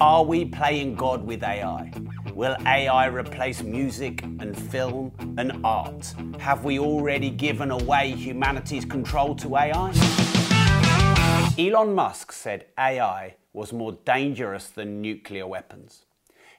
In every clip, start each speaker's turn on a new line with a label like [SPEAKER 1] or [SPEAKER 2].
[SPEAKER 1] Are we playing God with AI? Will AI replace music and film and art? Have we already given away humanity's control to AI? Elon Musk said AI was more dangerous than nuclear weapons.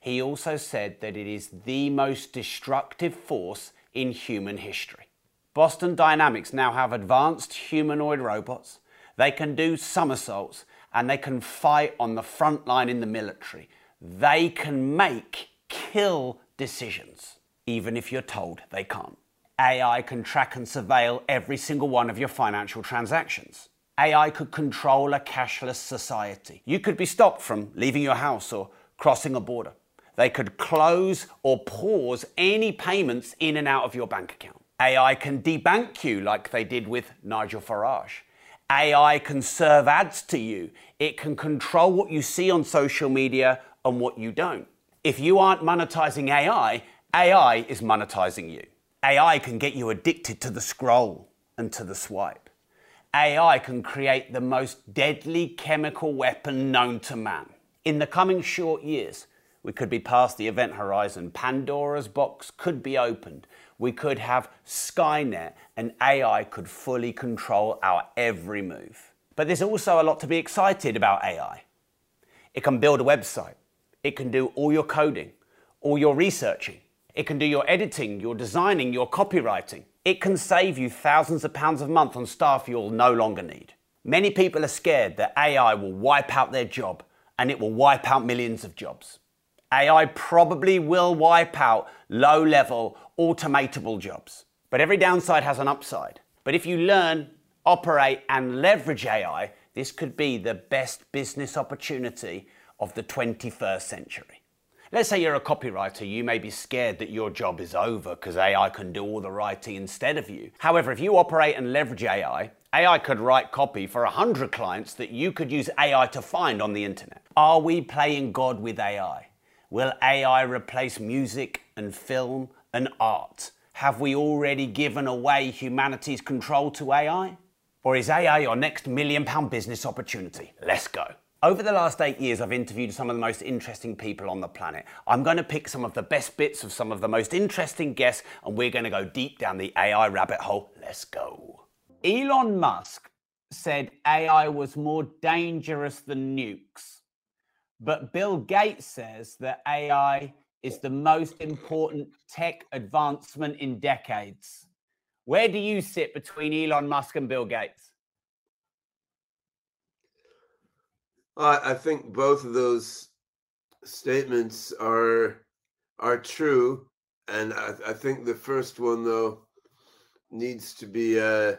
[SPEAKER 1] He also said that it is the most destructive force in human history. Boston Dynamics now have advanced humanoid robots. They can do somersaults and they can fight on the front line in the military. They can make kill decisions, even if you're told they can't. AI can track and surveil every single one of your financial transactions. AI could control a cashless society. You could be stopped from leaving your house or crossing a border. They could close or pause any payments in and out of your bank account. AI can debank you like they did with Nigel Farage. AI can serve ads to you. It can control what you see on social media and what you don't. If you aren't monetizing AI, AI is monetizing you. AI can get you addicted to the scroll and to the swipe. AI can create the most deadly chemical weapon known to man. In the coming short years, we could be past the event horizon. Pandora's box could be opened we could have Skynet and AI could fully control our every move. But there's also a lot to be excited about AI. It can build a website, it can do all your coding, all your researching, it can do your editing, your designing, your copywriting. It can save you thousands of pounds a month on staff you'll no longer need. Many people are scared that AI will wipe out their job and it will wipe out millions of jobs. AI probably will wipe out low level automatable jobs. But every downside has an upside. But if you learn, operate, and leverage AI, this could be the best business opportunity of the 21st century. Let's say you're a copywriter, you may be scared that your job is over because AI can do all the writing instead of you. However, if you operate and leverage AI, AI could write copy for 100 clients that you could use AI to find on the internet. Are we playing God with AI? Will AI replace music and film and art? Have we already given away humanity's control to AI? Or is AI your next million pound business opportunity? Let's go. Over the last eight years, I've interviewed some of the most interesting people on the planet. I'm going to pick some of the best bits of some of the most interesting guests, and we're going to go deep down the AI rabbit hole. Let's go. Elon Musk said AI was more dangerous than nukes, but Bill Gates says that AI is the most important tech advancement in decades. Where do you sit between Elon Musk and Bill Gates?
[SPEAKER 2] I think both of those statements are are true, and I, I think the first one though needs to be uh,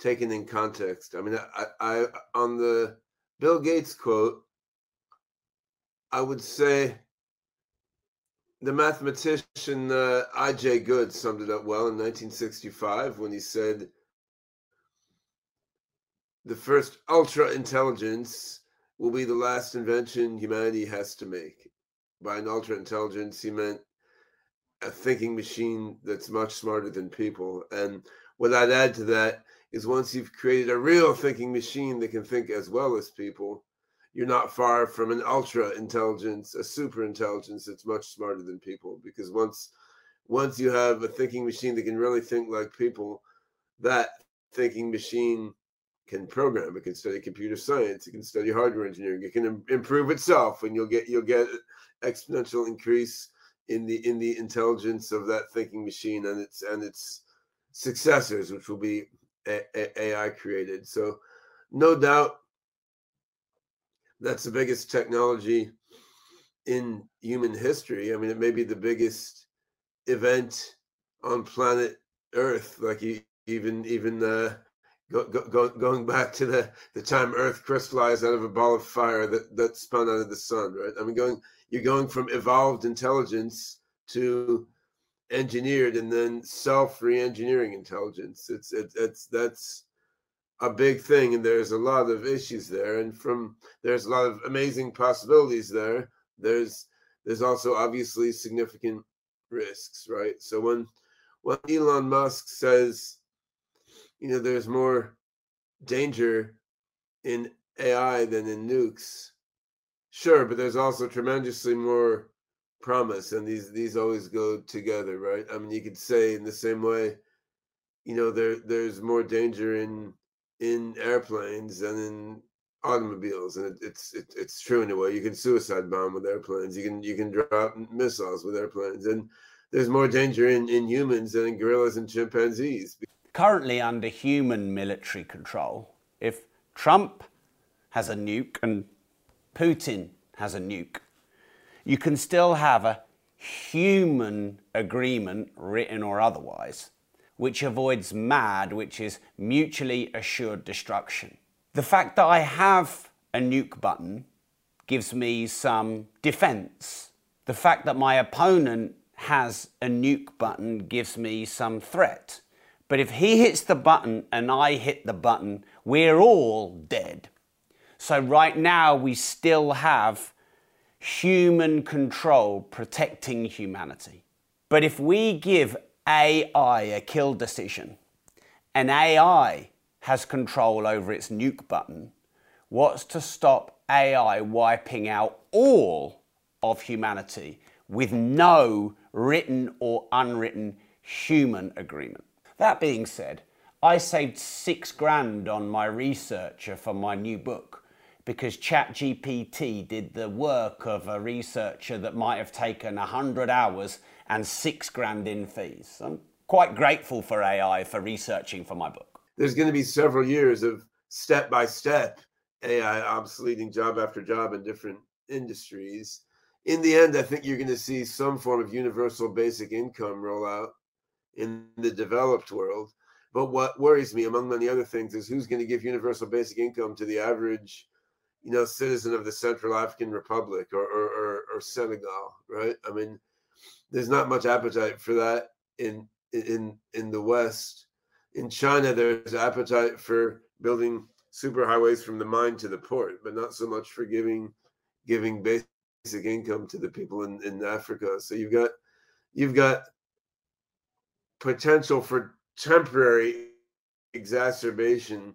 [SPEAKER 2] taken in context. I mean, I, I on the Bill Gates quote, I would say the mathematician uh, I.J. Good summed it up well in 1965 when he said, The first ultra intelligence will be the last invention humanity has to make. By an ultra intelligence, he meant a thinking machine that's much smarter than people. And what I'd add to that is once you've created a real thinking machine that can think as well as people, you're not far from an ultra intelligence, a super intelligence that's much smarter than people. Because once once you have a thinking machine that can really think like people, that thinking machine can program. It can study computer science. It can study hardware engineering. It can Im- improve itself, and you'll get you'll get exponential increase in the in the intelligence of that thinking machine and its and its successors, which will be a- a- AI created. So, no doubt, that's the biggest technology in human history. I mean, it may be the biggest event on planet Earth. Like even even uh, go, go, going back to the, the time Earth crystallized out of a ball of fire that that spun out of the sun. Right? I mean, going you're going from evolved intelligence to engineered and then self re-engineering intelligence. It's it, it's that's a big thing and there's a lot of issues there and from there's a lot of amazing possibilities there there's there's also obviously significant risks right so when when elon musk says you know there's more danger in ai than in nukes Sure, but there's also tremendously more promise, and these these always go together, right? I mean, you could say in the same way, you know, there there's more danger in in airplanes than in automobiles, and it, it's it, it's true in a way. You can suicide bomb with airplanes. You can you can drop missiles with airplanes, and there's more danger in in humans than in gorillas and chimpanzees.
[SPEAKER 1] Currently under human military control, if Trump has a nuke and Putin has a nuke, you can still have a human agreement, written or otherwise, which avoids MAD, which is mutually assured destruction. The fact that I have a nuke button gives me some defense. The fact that my opponent has a nuke button gives me some threat. But if he hits the button and I hit the button, we're all dead. So right now we still have human control protecting humanity. But if we give AI a kill decision and AI has control over its nuke button, what's to stop AI wiping out all of humanity with no written or unwritten human agreement? That being said, I saved six grand on my researcher for my new book because ChatGPT did the work of a researcher that might have taken 100 hours and six grand in fees. I'm quite grateful for AI for researching for my book
[SPEAKER 2] there's going to be several years of step by step AI obsoleting job after job in different industries. In the end, I think you're going to see some form of universal basic income roll out in the developed world. But what worries me, among many other things, is who's going to give universal basic income to the average, you know, citizen of the Central African Republic or, or, or, or Senegal, right? I mean, there's not much appetite for that in in in the West in China, there's appetite for building superhighways from the mine to the port, but not so much for giving giving basic income to the people in, in Africa. So you've got you've got potential for temporary exacerbation.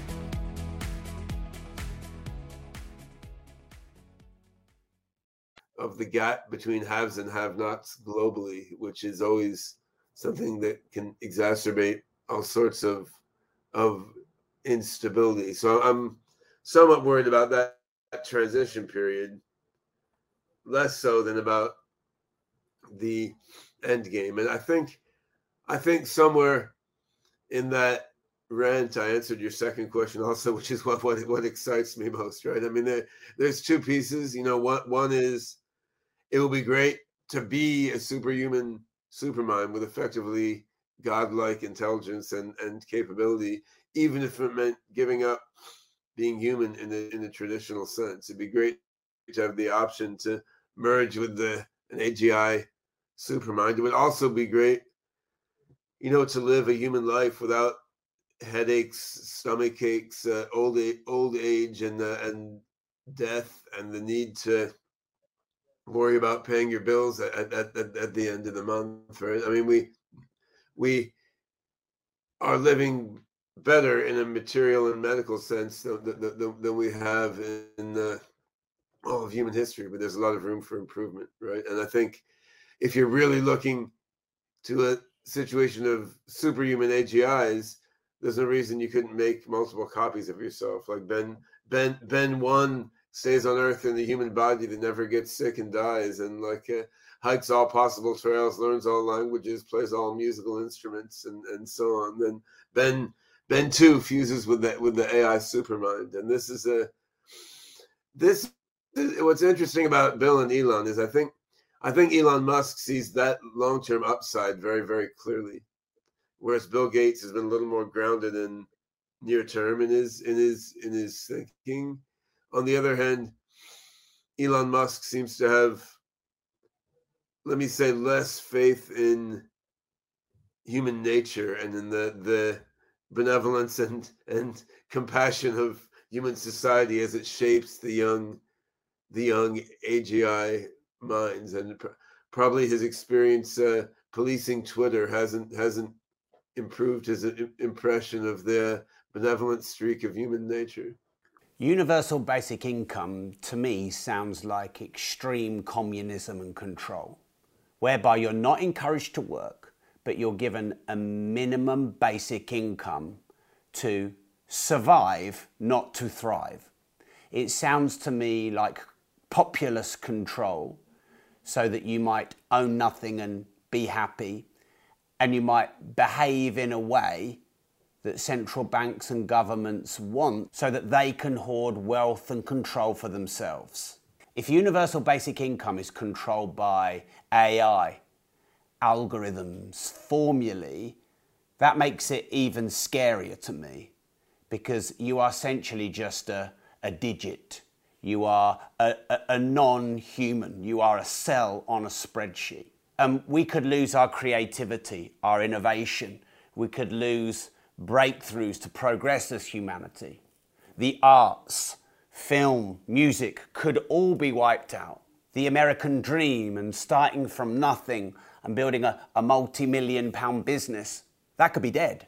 [SPEAKER 2] Of the gap between haves and have-nots globally, which is always something that can exacerbate all sorts of of instability. So I'm somewhat worried about that, that transition period, less so than about the end game. And I think I think somewhere in that rant, I answered your second question also, which is what what what excites me most, right? I mean, there, there's two pieces. You know, one one is it will be great to be a superhuman supermind with effectively godlike intelligence and, and capability, even if it meant giving up being human in the in a traditional sense. It'd be great to have the option to merge with the an AGI supermind. It would also be great, you know, to live a human life without headaches, stomach aches, uh, old age, old age, and uh, and death, and the need to worry about paying your bills at, at, at, at the end of the month, right? I mean, we we are living better in a material and medical sense than, than, than we have in the, all of human history, but there's a lot of room for improvement, right? And I think if you're really looking to a situation of superhuman AGIs, there's no reason you couldn't make multiple copies of yourself. Like Ben Ben Ben one stays on Earth in the human body that never gets sick and dies, and like uh, hikes all possible trails, learns all languages, plays all musical instruments, and and so on. Then Ben Ben two fuses with the with the AI supermind, and this is a this. What's interesting about Bill and Elon is I think I think Elon Musk sees that long term upside very very clearly, whereas Bill Gates has been a little more grounded in near term in his in his in his thinking. On the other hand, Elon Musk seems to have, let me say, less faith in human nature and in the the benevolence and and compassion of human society as it shapes the young the young AGI minds and pr- probably his experience uh, policing Twitter hasn't hasn't improved his impression of the benevolent streak of human nature.
[SPEAKER 1] Universal basic income to me sounds like extreme communism and control, whereby you're not encouraged to work, but you're given a minimum basic income to survive, not to thrive. It sounds to me like populist control so that you might own nothing and be happy, and you might behave in a way that central banks and governments want so that they can hoard wealth and control for themselves. If universal basic income is controlled by AI, algorithms, formulae, that makes it even scarier to me because you are essentially just a, a digit. You are a, a, a non human. You are a cell on a spreadsheet. Um, we could lose our creativity, our innovation. We could lose breakthroughs to progress as humanity. The arts, film, music could all be wiped out. The American dream and starting from nothing and building a, a multi million pound business, that could be dead.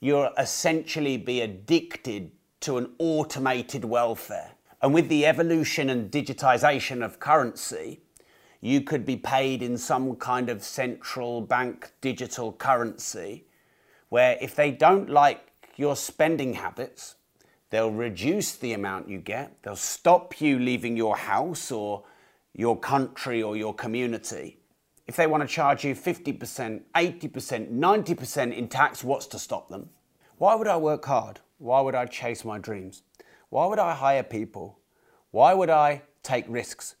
[SPEAKER 1] You'll essentially be addicted to an automated welfare. And with the evolution and digitization of currency, you could be paid in some kind of central bank digital currency where if they don't like your spending habits, they'll reduce the amount you get, they'll stop you leaving your house or your country or your community. If they want to charge you 50%, 80%, 90% in tax, what's to stop them? Why would I work hard? Why would I chase my dreams? Why would I hire people? Why would I take risks?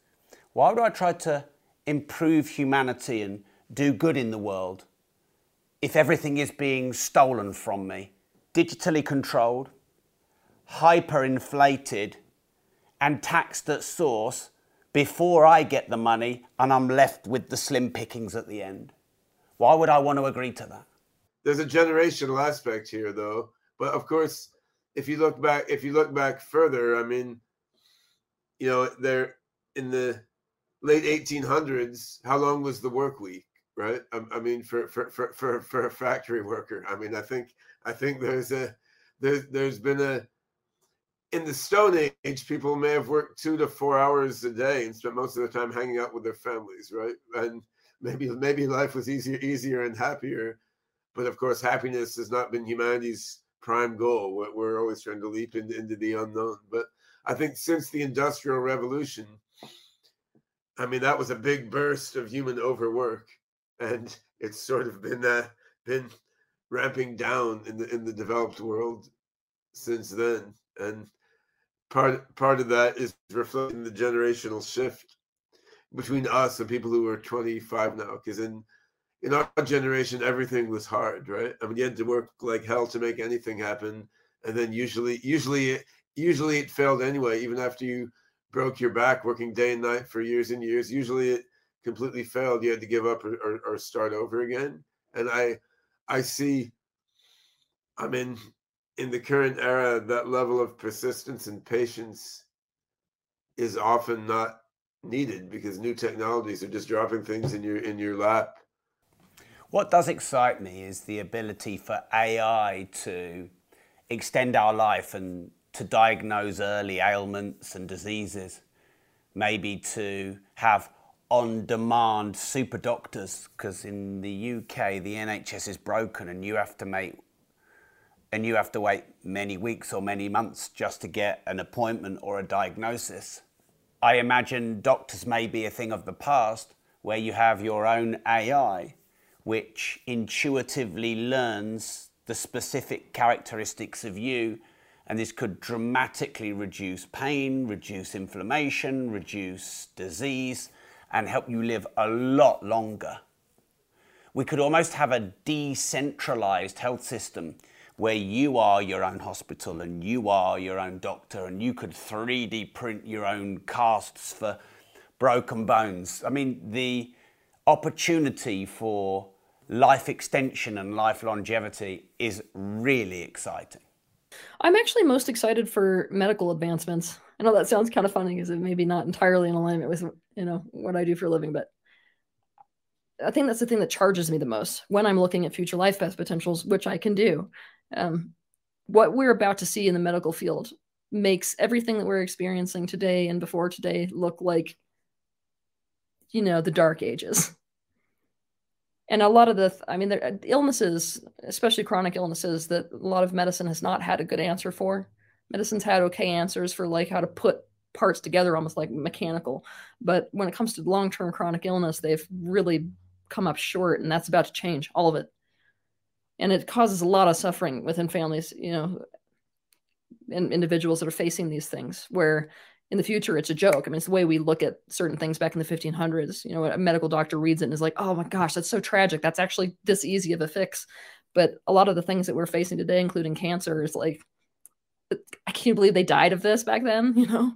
[SPEAKER 1] Why would I try to improve humanity and do good in the world if everything is being stolen from me, digitally controlled, hyperinflated, and taxed at source before I get the money and I'm left with the slim pickings at the end. Why would I want to agree to that?
[SPEAKER 2] There's a generational aspect here though. But of course, if you look back if you look back further, I mean, you know, there in the late 1800s, how long was the work week? Right? I, I mean, for, for for for for a factory worker, I mean, I think I think there's a there's there's been a in the Stone Age, people may have worked two to four hours a day and spent most of the time hanging out with their families, right? And maybe maybe life was easier easier and happier, but of course, happiness has not been humanity's prime goal. We're, we're always trying to leap into the unknown, but I think since the Industrial Revolution, I mean, that was a big burst of human overwork and it's sort of been uh, been ramping down in the in the developed world since then and part part of that is reflecting the generational shift between us and people who are 25 now because in in our generation everything was hard right? I mean you had to work like hell to make anything happen and then usually usually usually it failed anyway even after you broke your back working day and night for years and years. Usually it completely failed, you had to give up or, or, or start over again. And I, I see, I mean, in the current era, that level of persistence and patience is often not needed because new technologies are just dropping things in your in your lap.
[SPEAKER 1] What does excite me is the ability for AI to extend our life and to diagnose early ailments and diseases, maybe to have on demand super doctors because in the UK the NHS is broken and you have to make and you have to wait many weeks or many months just to get an appointment or a diagnosis. I imagine doctors may be a thing of the past where you have your own AI which intuitively learns the specific characteristics of you. And this could dramatically reduce pain, reduce inflammation, reduce disease, and help you live a lot longer. We could almost have a decentralized health system where you are your own hospital and you are your own doctor and you could 3D print your own casts for broken bones. I mean, the opportunity for life extension and life longevity is really exciting.
[SPEAKER 3] I'm actually most excited for medical advancements. I know that sounds kind of funny because it may be not entirely in alignment with you know what I do for a living, but I think that's the thing that charges me the most when I'm looking at future life path potentials, which I can do. Um, what we're about to see in the medical field makes everything that we're experiencing today and before today look like, you know, the dark ages and a lot of the i mean the illnesses especially chronic illnesses that a lot of medicine has not had a good answer for medicine's had okay answers for like how to put parts together almost like mechanical but when it comes to long-term chronic illness they've really come up short and that's about to change all of it and it causes a lot of suffering within families you know and individuals that are facing these things where in the future it's a joke. I mean, it's the way we look at certain things back in the 1500s. You know, a medical doctor reads it and is like, "Oh my gosh, that's so tragic. That's actually this easy of a fix." But a lot of the things that we're facing today, including cancer, is like, I can't believe they died of this back then. You know,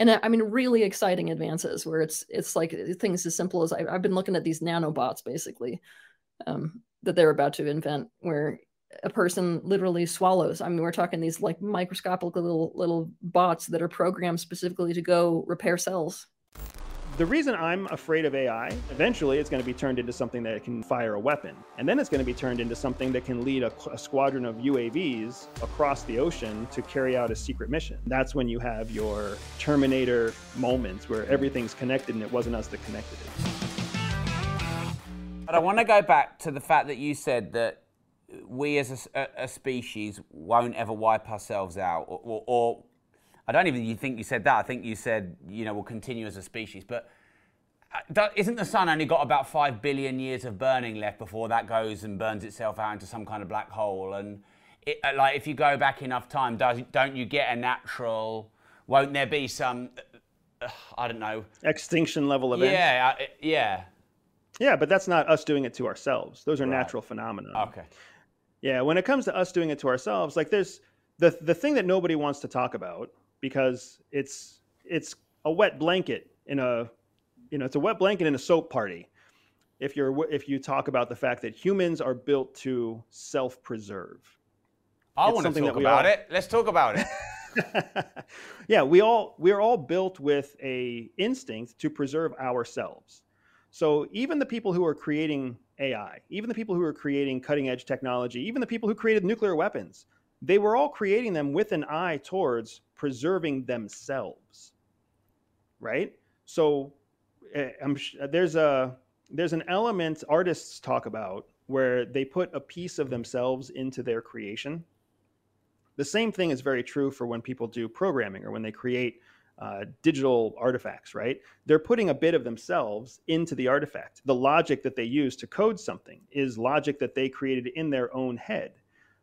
[SPEAKER 3] and I mean, really exciting advances where it's it's like things as simple as I, have been looking at these nanobots basically um, that they're about to invent, where a person literally swallows. I mean, we're talking these like microscopic little little bots that are programmed specifically to go repair cells.
[SPEAKER 4] The reason I'm afraid of AI, eventually it's going to be turned into something that can fire a weapon. And then it's going to be turned into something that can lead a, a, squadron of UAVs across the ocean to carry out a secret mission. That's when you have your Terminator moments where everything's connected and it wasn't us that connected it.
[SPEAKER 1] But I want to go back to the fact that you said that we as a, a, species won't ever wipe ourselves out, or, or, or, I don't even think you said that. I think you said you know we'll continue as a species, but. Uh, isn't the sun only got about five billion years of burning left before that goes and burns itself out into some kind of black hole? And it, uh, like, if you go back enough time, does, don't you get a natural? Won't there be some? Uh, I don't know.
[SPEAKER 4] Extinction level event.
[SPEAKER 1] Yeah, yeah.
[SPEAKER 4] Yeah, but that's not us doing it to ourselves. Those are right. natural phenomena.
[SPEAKER 1] Okay.
[SPEAKER 4] Yeah, when it comes to us doing it to ourselves, like there's the the thing that nobody wants to talk about because it's it's a wet blanket in a you know it's a wet blanket in a soap party. If you're if you talk about the fact that humans are built to self-preserve.
[SPEAKER 1] I want to talk about all, it. Let's talk about it.
[SPEAKER 4] yeah, we all we're all built with a instinct to preserve ourselves. So even the people who are creating AI, even the people who are creating cutting edge technology, even the people who created nuclear weapons, they were all creating them with an eye towards preserving themselves. Right? So eh, there's a there's an element artists talk about where they put a piece of themselves into their creation. The same thing is very true for when people do programming or when they create uh, digital artifacts, right? They're putting a bit of themselves into the artifact. The logic that they use to code something is logic that they created in their own head,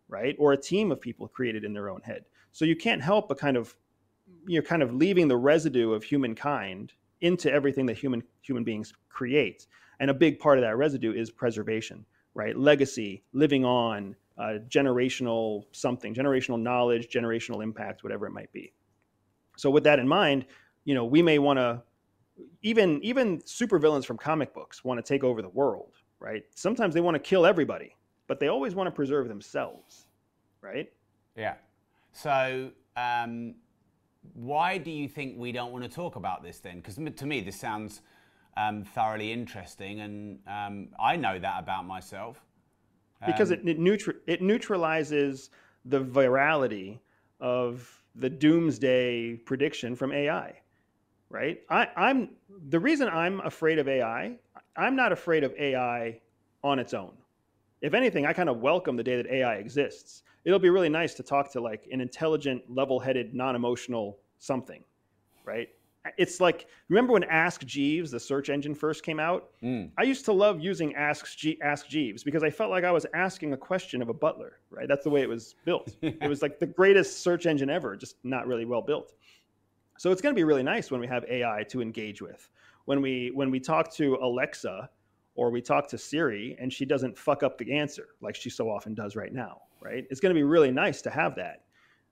[SPEAKER 4] right? Or a team of people created in their own head. So you can't help but kind of you're kind of leaving the residue of humankind into everything that human human beings create. And a big part of that residue is preservation, right? Legacy, living on, uh, generational something, generational knowledge, generational impact, whatever it might be. So with that in mind, you know, we may want to even even supervillains from comic books want to take over the world, right? Sometimes they want to kill everybody, but they always want to preserve themselves, right?
[SPEAKER 1] Yeah. So um, why do you think we don't want to talk about this then? Because to me, this sounds um, thoroughly interesting, and um, I know that about myself.
[SPEAKER 4] Because it um, it, neutri- it neutralizes the virality of the doomsday prediction from AI, right? I, I'm the reason I'm afraid of AI. I'm not afraid of AI on its own. If anything, I kind of welcome the day that AI exists. It'll be really nice to talk to like an intelligent, level-headed, non-emotional something, right? It's like remember when Ask Jeeves, the search engine, first came out.
[SPEAKER 1] Mm.
[SPEAKER 4] I used to love using Ask, G- Ask Jeeves because I felt like I was asking a question of a butler, right? That's the way it was built. it was like the greatest search engine ever, just not really well built. So it's going to be really nice when we have AI to engage with. When we when we talk to Alexa or we talk to Siri and she doesn't fuck up the answer like she so often does right now, right? It's going to be really nice to have that.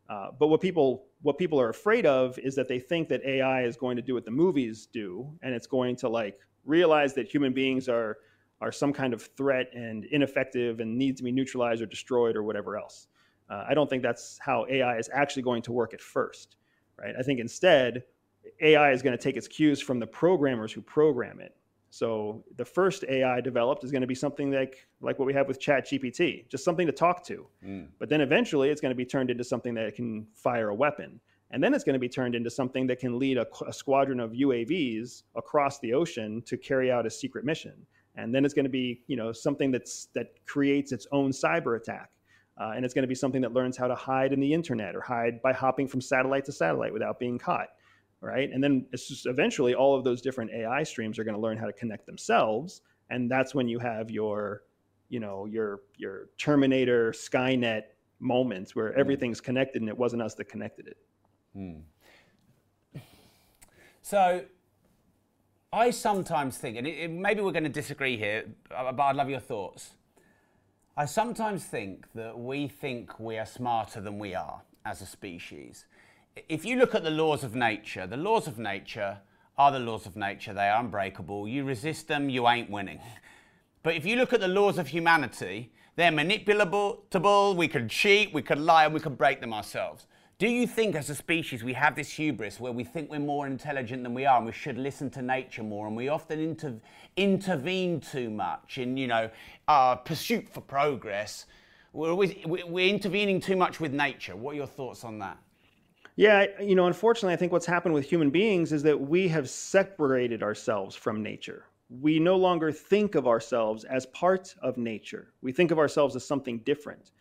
[SPEAKER 4] Uh, but what people what people are afraid of is that they think that AI is going to do what the movies do, and it's going to like realize that human beings are are some kind of threat and ineffective and need to be neutralized or destroyed or whatever else. Uh, I don't think that's how AI is actually going to work at first, right? I think instead AI is going to take its cues from the programmers who program it. So the first AI developed is going to be something like like what we have with ChatGPT, just something to talk to.
[SPEAKER 1] Mm.
[SPEAKER 4] But then eventually it's going to be turned into something that can fire a weapon. And then it's going to be turned into something that can lead a, a squadron of UAVs across the ocean to carry out a secret mission. And then it's going to be, you know, something that's that creates its own cyber attack. Uh, and it's going to be something that learns how to hide in the internet or hide by hopping from satellite to satellite without being caught right? And then it's just eventually all of those different AI streams are going to learn how to connect themselves, and that's when you have your, you know, your your Terminator Skynet moments where everything's connected and it wasn't us that connected it.
[SPEAKER 1] So, I sometimes think, and it, it- maybe we're going to disagree here, uh, but I'd love your thoughts. I sometimes think that we think we are smarter than we are as a species. If you look at the laws of nature, the laws of nature are the laws of nature. They are unbreakable. You resist them, you ain't winning. But if you look at the laws of humanity, they're manipulable. We can cheat, we can lie, and we can break them ourselves. Do you think, as a species, we have this hubris where we think we're more intelligent than we are, and we should listen to nature more, and we often inter- intervene too much in, you know, our pursuit for progress? We're always we- we're intervening too much with nature. What are your thoughts on that?
[SPEAKER 4] Yeah, you know, unfortunately, I think what's happened with human beings is that we have separated ourselves from nature. We no longer think of ourselves as part of nature. We think of ourselves as something different.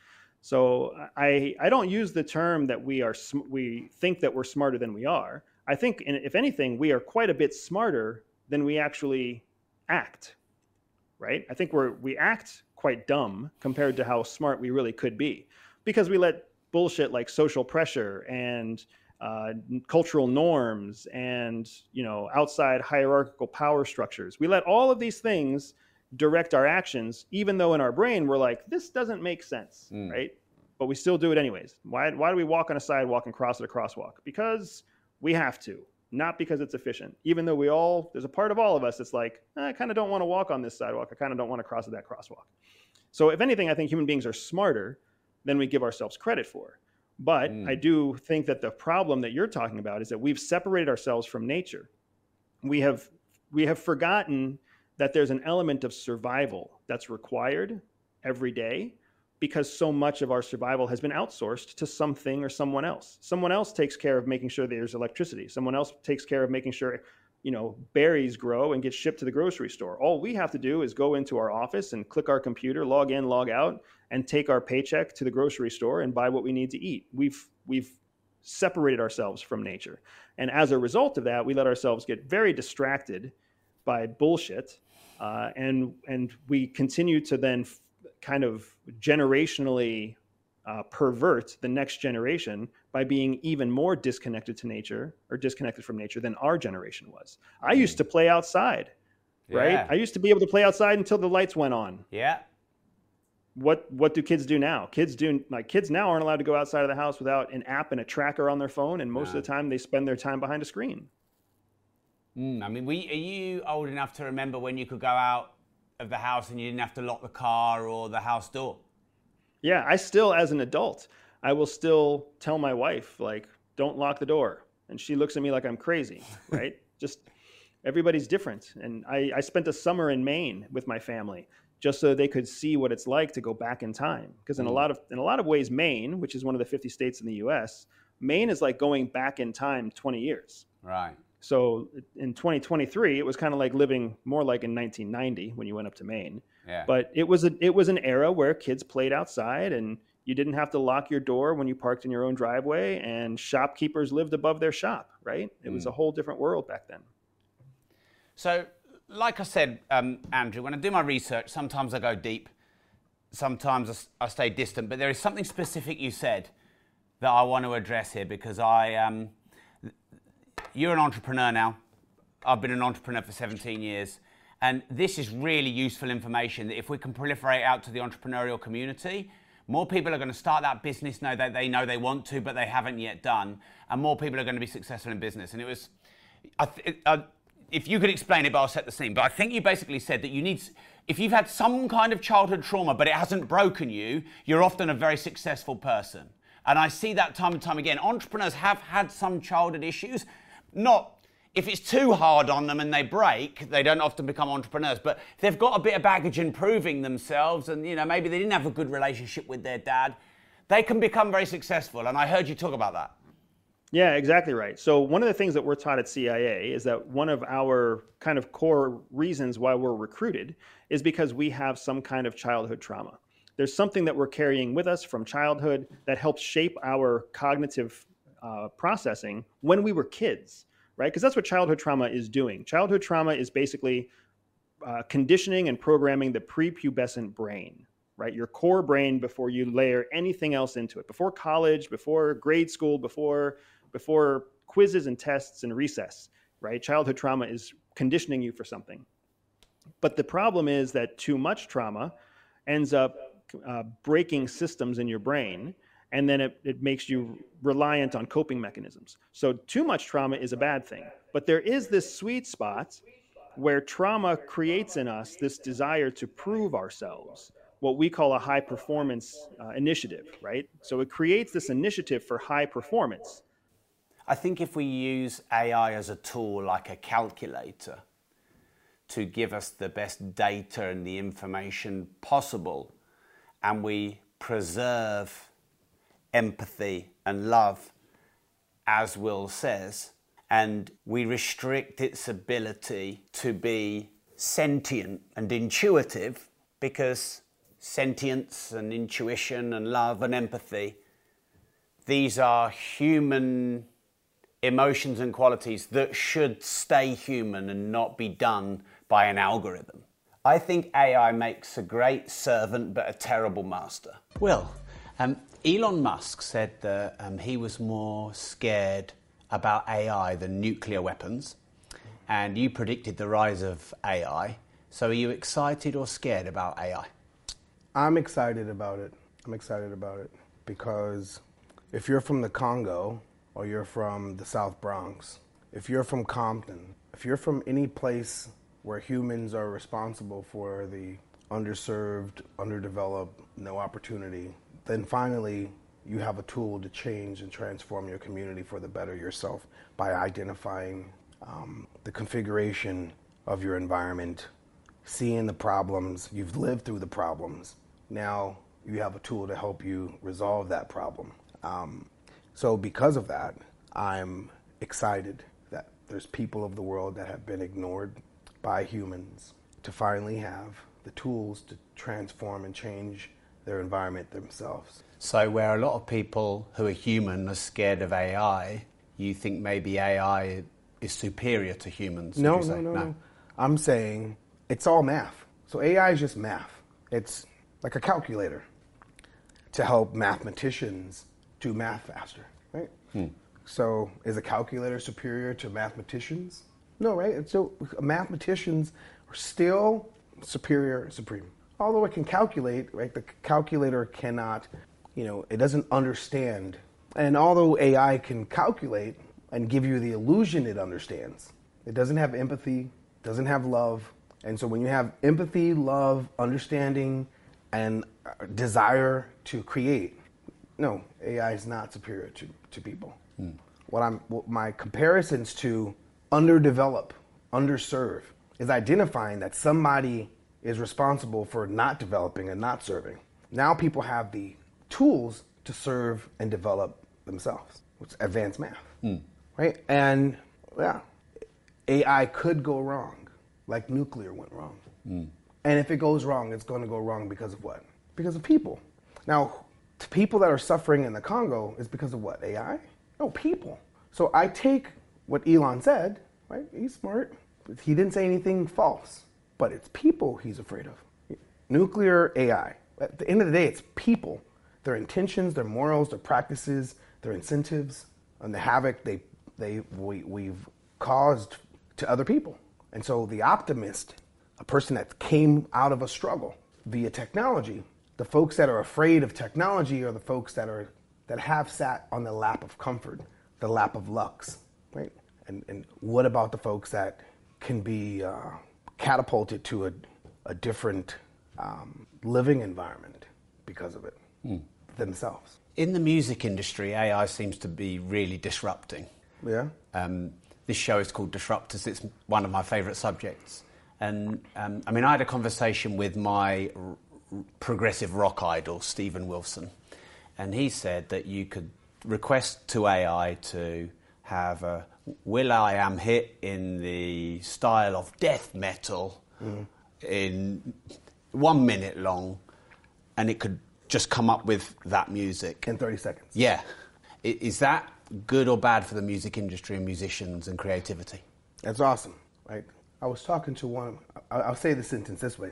[SPEAKER 4] So I I don't use the term that we are we think that we're smarter than we are. I think, if anything, we are quite a bit smarter than we actually act. Right? I think we're we act quite dumb compared to how smart we really could be, because we let bullshit like social pressure and uh, cultural norms and you know outside hierarchical power structures. We let all of these things direct our actions, even though in our brain we're like, this doesn't make sense,
[SPEAKER 1] Mm.
[SPEAKER 4] right? But we still do it anyways. Why, why do we walk on a sidewalk and cross at a crosswalk? Because we have to, not because it's efficient. Even though we all, there's a part of all of us that's like, "Eh, I kind of don't want to walk on this sidewalk. I kind of don't want to cross at that crosswalk. So, if anything, I think human beings are smarter than we give ourselves credit for. But
[SPEAKER 1] Mm.
[SPEAKER 4] I do think that the problem that you're talking about is that we've separated ourselves from nature. We have we have forgotten that there's an element of survival that's required every day because so much of our survival has been outsourced to something or someone else. Someone else takes care of making sure there's electricity. Someone else takes care of making sure you know berries grow and get shipped to the grocery store. All we have to do is go into our office and click our computer, log in, log out and take our paycheck to the grocery store and buy what we need to eat. We've we've separated ourselves from nature. And as a result of that, we let ourselves get very distracted by bullshit uh, and and we continue to then f- kind of generationally uh, pervert the next generation by being even more disconnected to nature or disconnected from nature than our generation was. I used to play outside, right? I used to be able to play outside until the lights went on.
[SPEAKER 1] Yeah.
[SPEAKER 4] What what do kids do now? Kids do like kids now aren't allowed to go outside of the house without an app and a tracker on their phone, and most
[SPEAKER 1] No.
[SPEAKER 4] of the time they spend their time behind a screen.
[SPEAKER 1] Mm, I mean, we, are you old enough to remember when you could go out of the house and you didn't have to lock the car or the house door?
[SPEAKER 4] Yeah, I still, as an adult, I will still tell my wife, like, don't lock the door. And she looks at me like I'm crazy, right? Just everybody's different. And I, I spent a summer in Maine with my family just so they could see what it's like to go back in time. Because in a
[SPEAKER 1] Mm.
[SPEAKER 4] lot of in a lot of ways, Maine, which is one of the 50 states in the US, Maine is like going back in time 20 years.
[SPEAKER 1] Right.
[SPEAKER 4] So in 2023, it was kind of like living more like in 1990 when you went up to Maine.
[SPEAKER 1] Yeah.
[SPEAKER 4] But it was a it was an era where kids played outside and you didn't have to lock your door when you parked in your own driveway and shopkeepers lived above their shop, right? It was a whole different world back then.
[SPEAKER 1] So, like I said, um, Andrew, when I do my research, sometimes I go deep, sometimes I stay distant, but there is something specific you said that I want to address here because I, um, you're an entrepreneur now. I've been an entrepreneur for 17 years. And this is really useful information that if we can proliferate out to the entrepreneurial community, more people are going to start that business know that they know they want to, but they haven't yet done. And more people are going to be successful in business. And it was, th- if you could explain it, but I'll set the scene. But I think you basically said that you need, if you've had some kind of childhood trauma, but it hasn't broken you, you're often a very successful person. And I see that time and time again. Entrepreneurs have had some childhood issues, not if it's too hard on them and they break, they don't often become entrepreneurs. But if they've got a bit of baggage in proving themselves, and you know maybe they didn't have a good relationship with their dad, they can become very successful. And I heard you talk about that.
[SPEAKER 4] Yeah, exactly right. So one of the things that we're taught at CIA is that one of our kind of core reasons why we're recruited is because we have some kind of childhood trauma. There's something that we're carrying with us from childhood that helps shape our cognitive uh, processing when we were kids, right? Because that's what childhood trauma is doing. Childhood trauma is basically uh, conditioning and programming the prepubescent brain, right? Your core brain before you layer anything else into it, before college, before grade school, before before quizzes and tests and recess, right? Childhood trauma is conditioning you for something. But the problem is that too much trauma ends up uh, breaking systems in your brain, and then it, it makes you reliant on coping mechanisms. So, too much trauma is a bad thing. But there is this sweet spot where trauma creates in us this desire to prove ourselves, what we call a high performance uh, initiative, right? So, it creates this initiative for high performance.
[SPEAKER 1] I think if we use AI as a tool like a calculator to give us the best data and the information possible, and we preserve empathy and love, as Will says, and we restrict its ability to be sentient and intuitive because sentience and intuition and love and empathy these are human emotions and qualities that should stay human and not be done by an algorithm. I think AI makes a great servant but a terrible master. Will, um, Elon Musk said that um, he was more scared about AI than nuclear weapons, and you predicted the rise of AI. So are you excited or scared about AI?
[SPEAKER 5] I'm excited about it. I'm excited about it because if you're from the Congo or you're from the South Bronx, if you're from Compton, if you're from any place where humans are responsible for the underserved, underdeveloped, no opportunity, then finally you have a tool to change and transform your community for the better yourself by identifying um, the configuration of your environment, seeing the problems, you've lived through the problems. Now you have a tool to help you resolve that problem. Um, so, because of that, I'm excited that there's people of the world that have been ignored by humans to finally have the tools to transform and change their environment themselves.
[SPEAKER 1] So, where a lot of people who are human are scared of AI, you think maybe AI is superior to humans?
[SPEAKER 5] No, no, no, no. I'm saying it's all math. So AI is just math. It's like a calculator to help mathematicians do math faster, right? Hmm. So is a calculator superior to mathematicians? No, right? So uh, mathematicians are still superior, supreme. Although it can calculate, right? The calculator cannot, you know, it doesn't understand. And although AI can calculate and give you the illusion it understands, it doesn't have empathy, doesn't have love. And so when you have empathy, love, understanding, and uh, desire to create, no, AI is not superior to, to people. What I'm what my comparisons to underdevelop, underserve is identifying that somebody is responsible for not developing and not serving. Now people have the tools to serve and develop themselves. It's advanced math, hmm. right? And yeah, AI could go wrong, like nuclear went wrong. Hmm. And if it goes wrong, it's going to go wrong because of what? Because of people. Now, to people that are suffering in the Congo is because of what? AI? No, people. So I take what Elon said, right? He's smart. He didn't say anything false, but it's people he's afraid of. Nuclear AI. At the end of the day, it's people. Their intentions, their morals, their practices, their incentives, and the havoc they, they, we, we've caused to other people. And so the optimist, a person that came out of a struggle via technology, the folks that are afraid of technology are the folks that are that have sat on the lap of comfort, the lap of lux, right? And and what about the folks that can be uh, catapulted to a, a different um, living environment because of it themselves?
[SPEAKER 1] In the music industry, AI seems to be really disrupting.
[SPEAKER 5] Yeah.
[SPEAKER 1] Um, this show is called Disruptors. It's one of my favourite subjects. And um, I mean, I had a conversation with my r- progressive rock idol, Steven Wilson, and he said that you could request to AI to have a will.i.am hit in the style of death metal in one minute long, and it could just come up with that music.
[SPEAKER 5] In 30 seconds.
[SPEAKER 1] Yeah. Is that good or bad for the music industry and musicians and creativity?
[SPEAKER 5] That's awesome, right? I was talking to one. I'll say the sentence this way.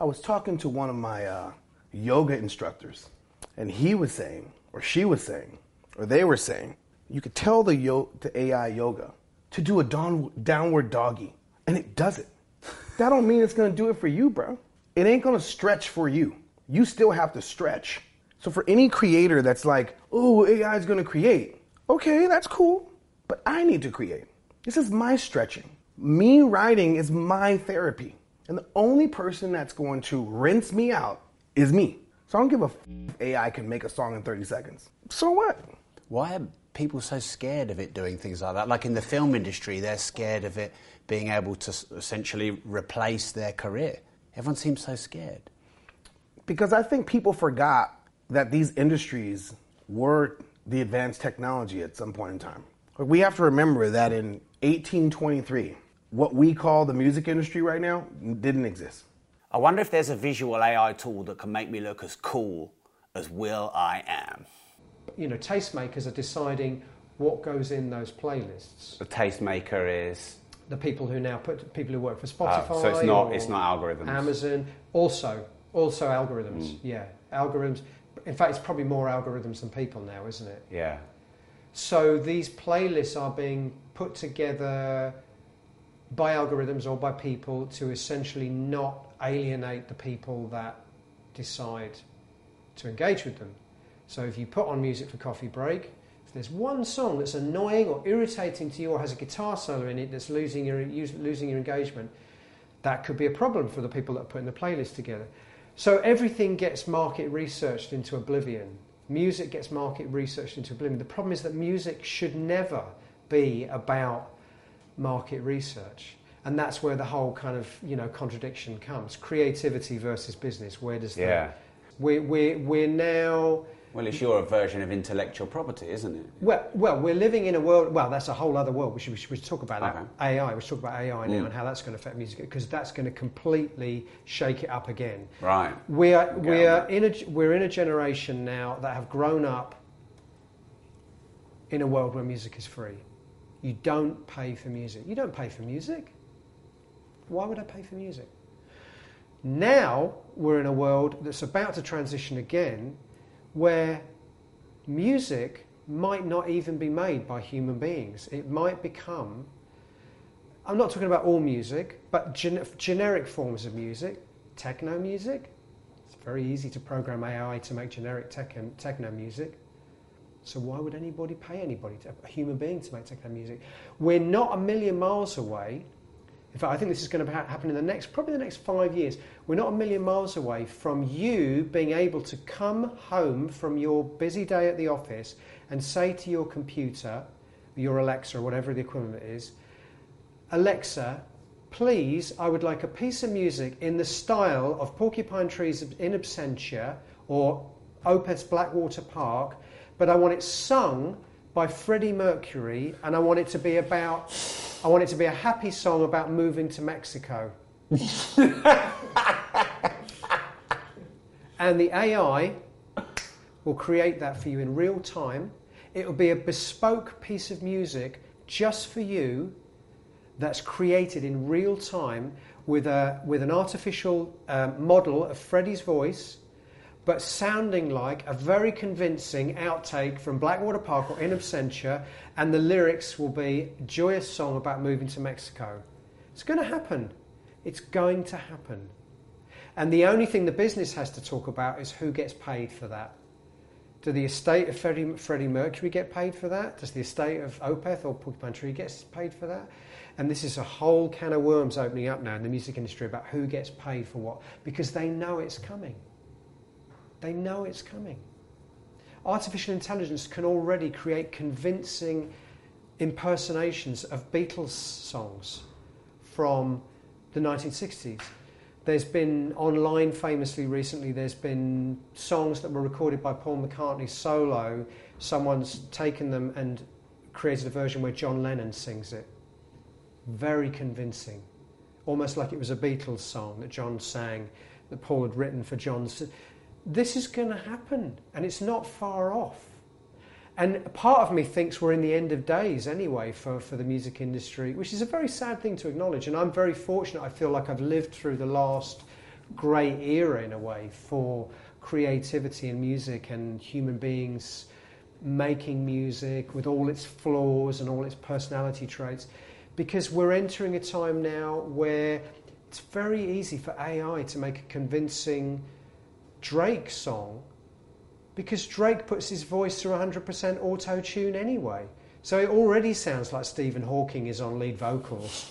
[SPEAKER 5] I was talking to one of my uh, yoga instructors, and he was saying, or she was saying, or they were saying, you could tell the yo- the AI yoga to do a down- downward doggy, and it does it. That don't mean it's gonna do it for you, bro. It ain't gonna stretch for you. You still have to stretch. So for any creator that's like, oh, AI is gonna create, okay, that's cool, but I need to create. This is my stretching. Me writing is my therapy. And the only person that's going to rinse me out is me. So I don't give a f- AI can make a song in 30 seconds. So what?
[SPEAKER 1] Why people so scared of it doing things like that? Like in the film industry, they're scared of it being able to essentially replace their career. Everyone seems so scared.
[SPEAKER 5] Because I think people forgot that these industries were the advanced technology at some point in time. Like, We have to remember that in 1823, what we call the music industry right now didn't exist.
[SPEAKER 1] I wonder if there's a visual AI tool that can make me look as cool as Will I Am.
[SPEAKER 6] You know, tastemakers are deciding what goes in those playlists.
[SPEAKER 1] The tastemaker is.
[SPEAKER 6] The people who now put people who work for Spotify,
[SPEAKER 1] Oh, so it's not- it's not algorithms.
[SPEAKER 6] Amazon, also also algorithms. Mm. Yeah, algorithms. In fact, it's probably more algorithms than people now, isn't it?
[SPEAKER 1] Yeah.
[SPEAKER 6] So these playlists are being put together by algorithms or by people to essentially not alienate the people that decide to engage with them. So if you put on music for coffee break, if there's one song that's annoying or irritating to you or has a guitar solo in it that's losing your losing your engagement, that could be a problem for the people that are putting the playlist together. So everything gets market researched into oblivion. Music gets market researched into oblivion. The problem is that music should never be about market research. And that's where the whole kind of you know contradiction comes: creativity versus business. Where does
[SPEAKER 1] Yeah.
[SPEAKER 6] that? We're, we're, we're now
[SPEAKER 1] Well, it's your version of intellectual property, isn't it?
[SPEAKER 6] well, well, we're living in a world. Well, that's a whole other world. We should, we should, we should talk about that.
[SPEAKER 1] Okay.
[SPEAKER 6] AI. We should talk about AI now mm. and how that's going to affect music because that's going to completely shake it up again.
[SPEAKER 1] Right.
[SPEAKER 6] We're
[SPEAKER 1] Okay.
[SPEAKER 6] we're in a we're in a generation now that have grown up in a world where music is free. You don't pay for music. You don't pay for music. Why would I pay for music? Now we're in a world that's about to transition again where music might not even be made by human beings. It might become, I'm not talking about all music, but gen- generic forms of music, techno music. It's very easy to program AI to make generic tech- techno music. So why would anybody pay anybody, to, a human being, to make techno music? We're not a million miles away. In fact, I think this is going to happen in the next, probably the next five years. We're not a million miles away from you being able to come home from your busy day at the office and say to your computer, your Alexa, or whatever the equivalent is, Alexa, please, I would like a piece of music in the style of Porcupine Tree's in Absentia or Opeth's Blackwater Park, but I want it sung by Freddie Mercury and I want it to be about I want it to be a happy song about moving to Mexico. and the AI will create that for you in real time. It will be a bespoke piece of music just for you that's created in real time with, a, with an artificial um, model of Freddie's voice, but sounding like a very convincing outtake from Blackwater Park or In Absentia, and the lyrics will be joyous song about moving to Mexico. It's going to happen. It's going to happen. And the only thing the business has to talk about is who gets paid for that. Do the estate of Freddie, Freddie Mercury get paid for that? Does the estate of Opeth or Porcupine Tree get paid for that? And this is a whole can of worms opening up now in the music industry about who gets paid for what, because they know it's coming. They know it's coming. Artificial intelligence can already create convincing impersonations of Beatles songs from the 1960s. There's been online famously recently, there's been songs that were recorded by Paul McCartney solo. Someone's taken them and created a version where John Lennon sings it. Very convincing. Almost like it was a Beatles song that John sang, that Paul had written for John's. This is going to happen, and it's not far off. And part of me thinks we're in the end of days anyway for, for the music industry, which is a very sad thing to acknowledge. And I'm very fortunate. I feel like I've lived through the last great era in a way for creativity and music and human beings making music with all its flaws and all its personality traits. Because we're entering a time now where it's very easy for AI to make a convincing Drake song because Drake puts his voice through 100% auto tune anyway. So it already sounds like Stephen Hawking is on lead vocals.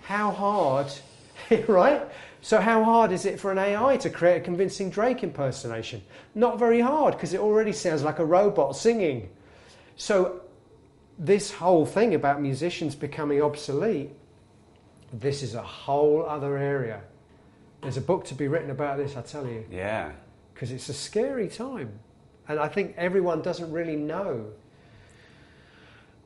[SPEAKER 6] how hard, right? So, how hard is it for an AI to create a convincing Drake impersonation? Not very hard because it already sounds like a robot singing. So, this whole thing about musicians becoming obsolete, this is a whole other area. There's a book to be written about this, I tell you.
[SPEAKER 1] Yeah.
[SPEAKER 6] Because it's a scary time. And I think everyone doesn't really know.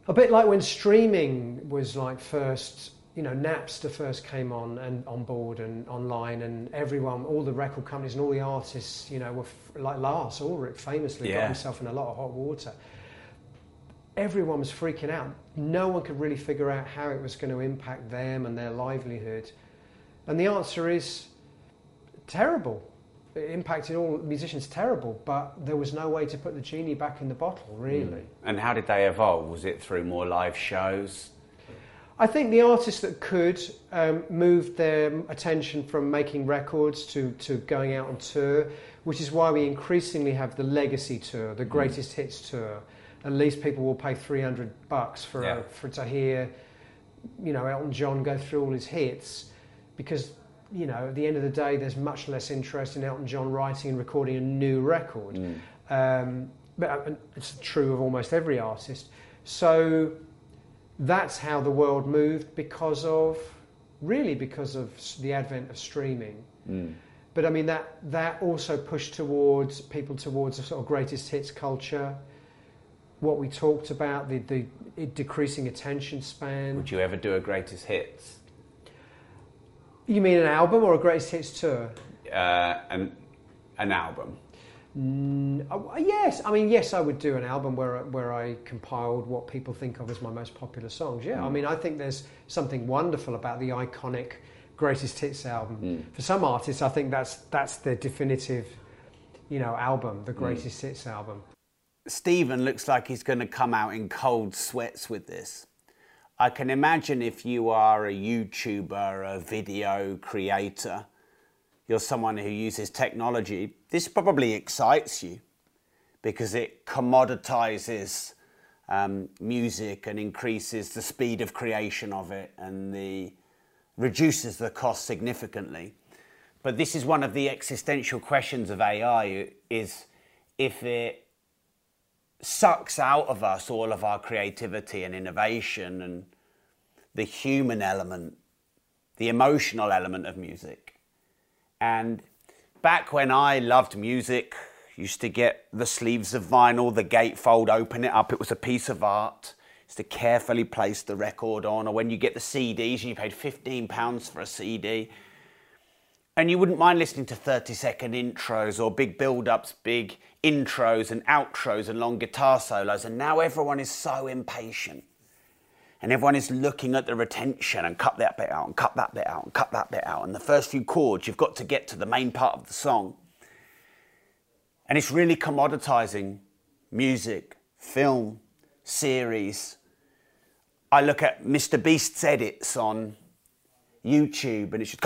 [SPEAKER 6] A bit like when streaming was like first, you know, Napster first came on and on board and online, and everyone, all the record companies and all the artists, you know, were f- like Lars Ulrich famously got
[SPEAKER 1] Yeah.
[SPEAKER 6] himself in a lot of hot water. Everyone was freaking out. No one could really figure out how it was going to impact them and their livelihood. And the answer is terrible. It impacted all musicians terrible, but there was no way to put the genie back in the bottle, really.
[SPEAKER 1] And how did they evolve? Was it through more live shows?
[SPEAKER 6] I think the artists that could um, moved their attention from making records to, to going out on tour, which is why we increasingly have the legacy tour, the greatest hits tour. At least people will pay 300 bucks for,
[SPEAKER 1] Yeah.
[SPEAKER 6] for to hear, you know, Elton John go through all his hits, because you know at the end of the day, there's much less interest in Elton John writing and recording a new record. Um, but uh, it's true of almost every artist. So that's how the world moved because of really because of the advent of streaming. But I mean that that also pushed towards people towards a sort of greatest hits culture. What we talked about the the decreasing attention span.
[SPEAKER 1] Would you ever do a greatest hits?
[SPEAKER 6] You mean an album or a greatest hits tour?
[SPEAKER 1] Uh, an, an album?
[SPEAKER 6] Mm, uh, yes, I mean yes, I would do an album where where I compiled what people think of as my most popular songs. Yeah, I mean I think there's something wonderful about the iconic greatest hits album. For some artists, I think that's that's the definitive, you know, album, the greatest hits album.
[SPEAKER 1] Steven looks like he's going to come out in cold sweats with this. I can imagine if you are a YouTuber, a video creator, you're someone who uses technology, this probably excites you because it commoditizes um, music and increases the speed of creation of it and the reduces the cost significantly. But this is one of the existential questions of AI is if it sucks out of us all of our creativity and innovation and the human element, the emotional element of music. And back when I loved music, used to get the sleeves of vinyl, the gatefold, open it up, it was a piece of art. is to carefully place the record on, or when you get the CDs and you paid £15 for a CD, and you wouldn't mind listening to 30 second intros or big build ups, big intros and outros and long guitar solos. And now everyone is so impatient. And everyone is looking at the retention and cut that bit out and cut that bit out and cut that bit out. And the first few chords, you've got to get to the main part of the song. And it's really commoditizing music, film, series. I look at MrBeast's edits on YouTube, and it's just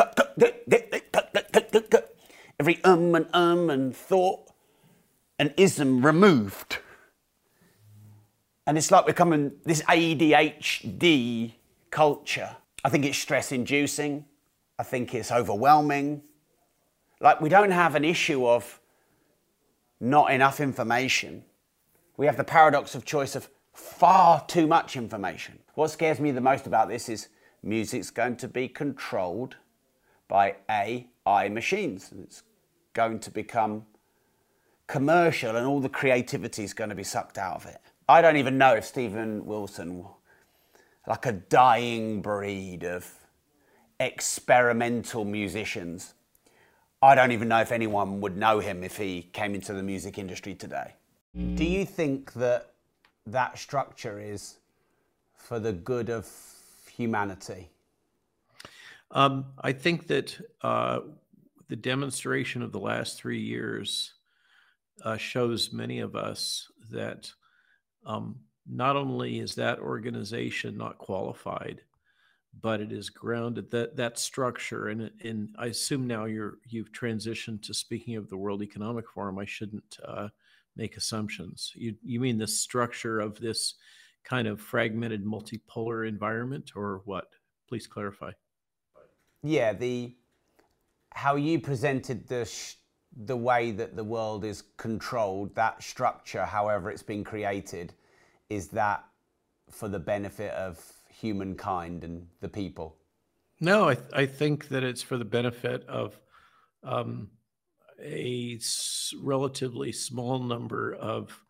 [SPEAKER 1] every um and um and thought and ism removed. And it's like we're coming, this ADHD culture. I think it's stress inducing. I think it's overwhelming. Like, we don't have an issue of not enough information. We have the paradox of choice of far too much information. What scares me the most about this is music's going to be controlled by AI machines. It's going to become commercial and all the creativity is going to be sucked out of it. I don't even know if Steven Wilson, like a dying breed of experimental musicians, I don't even know if anyone would know him if he came into the music industry today. Do you think that that structure is for the good of humanity?
[SPEAKER 7] Um, I think that uh, the demonstration of the last three years uh, shows many of us that um, not only is that organization not qualified, but it is grounded that that structure and and I assume now you're you've transitioned to speaking of the World Economic Forum. I shouldn't uh, make assumptions. You you mean the structure of this kind of fragmented multipolar environment or what? Please clarify.
[SPEAKER 1] Yeah, the how you presented the sh- the way that the world is controlled, that structure, however it's been created, is that for the benefit of humankind and the people?
[SPEAKER 7] No, I, th- I think that it's for the benefit of um, a s- relatively small number of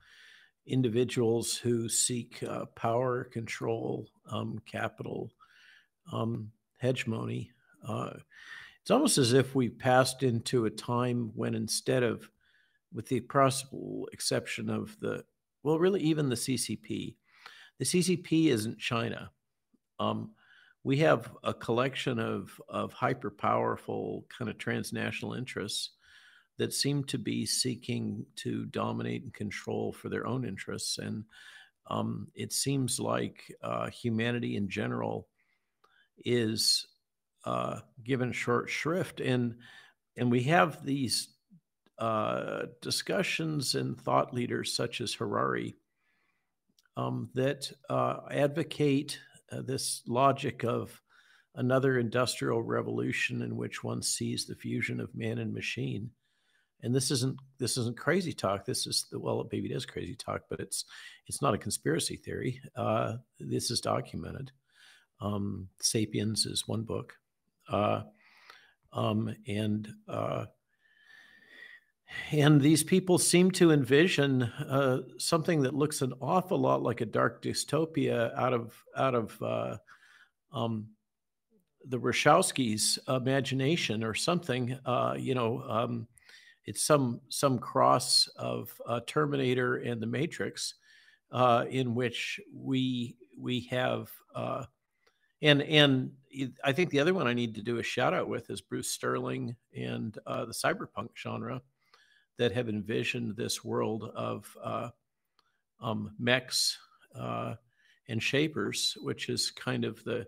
[SPEAKER 7] individuals who seek uh, power, control, um, capital, um, hegemony. Uh, it's almost as if we passed into a time when instead of, with the possible exception of the, well, really even the CCP, the CCP isn't China. Um, we have a collection of, of hyper powerful kind of transnational interests that seem to be seeking to dominate and control for their own interests. And um, it seems like uh, humanity in general is uh, given short shrift. And, and we have these uh, discussions and thought leaders such as Harari um, that uh, advocate uh, this logic of another industrial revolution in which one sees the fusion of man and machine. And this isn't this isn't crazy talk. This is well, maybe it is crazy talk, but it's it's not a conspiracy theory. Uh, this is documented. Um, Sapiens is one book, uh, um, and uh, and these people seem to envision uh, something that looks an awful lot like a dark dystopia out of out of uh, um, the Wachowskis' imagination or something. Uh, you know, um, it's some some cross of uh, Terminator and the Matrix, uh, in which we we have uh, and and I think the other one I need to do a shout out with is Bruce Sterling and the cyberpunk genre that have envisioned this world of uh, um, mechs uh, and shapers, which is kind of the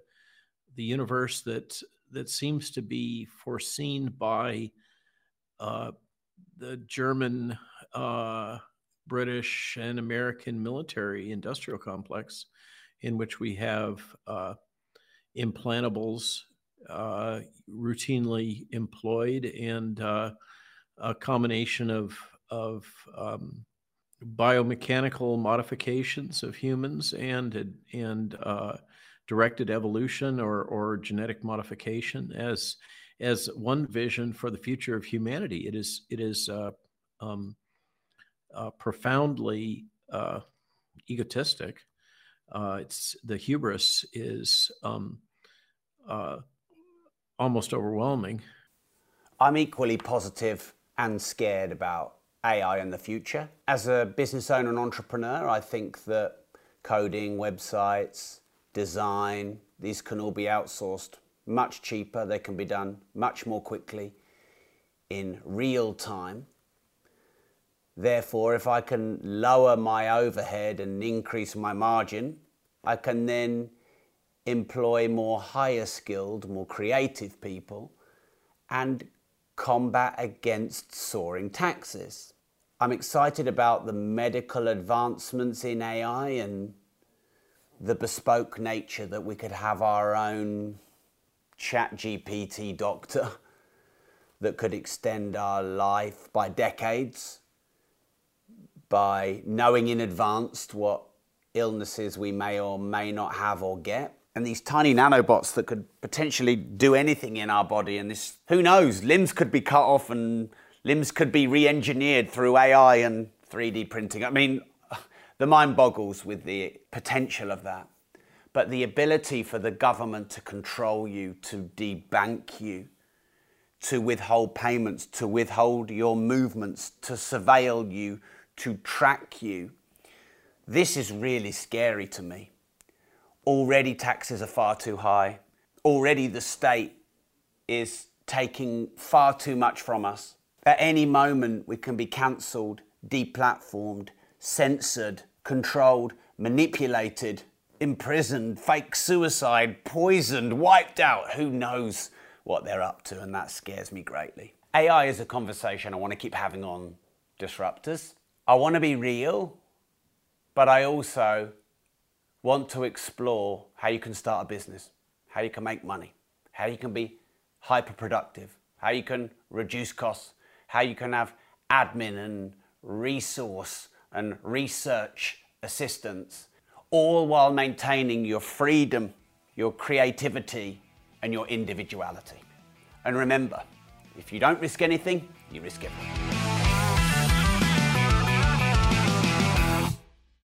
[SPEAKER 7] the universe that that seems to be foreseen by uh, the German, uh, British, and American military industrial complex, in which we have uh, implantables uh, routinely employed and a combination of of um, biomechanical modifications of humans and and uh, directed evolution or or genetic modification as as one vision for the future of humanity. It is it is uh, um, uh, profoundly uh, egotistic, uh, it's the hubris is um, uh, almost overwhelming.
[SPEAKER 1] I'm equally positive and scared about AI in the future. As a business owner and entrepreneur, I think that coding, websites, design, these can all be outsourced much cheaper. They can be done much more quickly in real time. Therefore, if I can lower my overhead and increase my margin, I can then employ more higher skilled, more creative people and combat against soaring taxes. I'm excited about the medical advancements in AI and the bespoke nature that we could have our own ChatGPT doctor that could extend our life by decades by knowing in advance what illnesses we may or may not have or get. And these tiny nanobots that could potentially do anything in our body and this who knows limbs could be cut off and limbs could be re-engineered through AI and 3D printing. I mean the mind boggles with the potential of that but the ability for the government to control you to debank you to withhold payments to withhold your movements to surveil you to track you this is really scary to me already taxes are far too high. Already the state is taking far too much from us. At any moment, we can be cancelled, deplatformed, censored, controlled, manipulated, imprisoned, fake suicide, poisoned, wiped out. Who knows what they're up to? And that scares me greatly. AI is a conversation I want to keep having on disruptors. I want to be real, but I also want to explore how you can start a business, how you can make money, how you can be hyper productive, how you can reduce costs, how you can have admin and resource and research assistance, all while maintaining your freedom, your creativity, and your individuality. And remember, if you don't risk anything, you risk everything.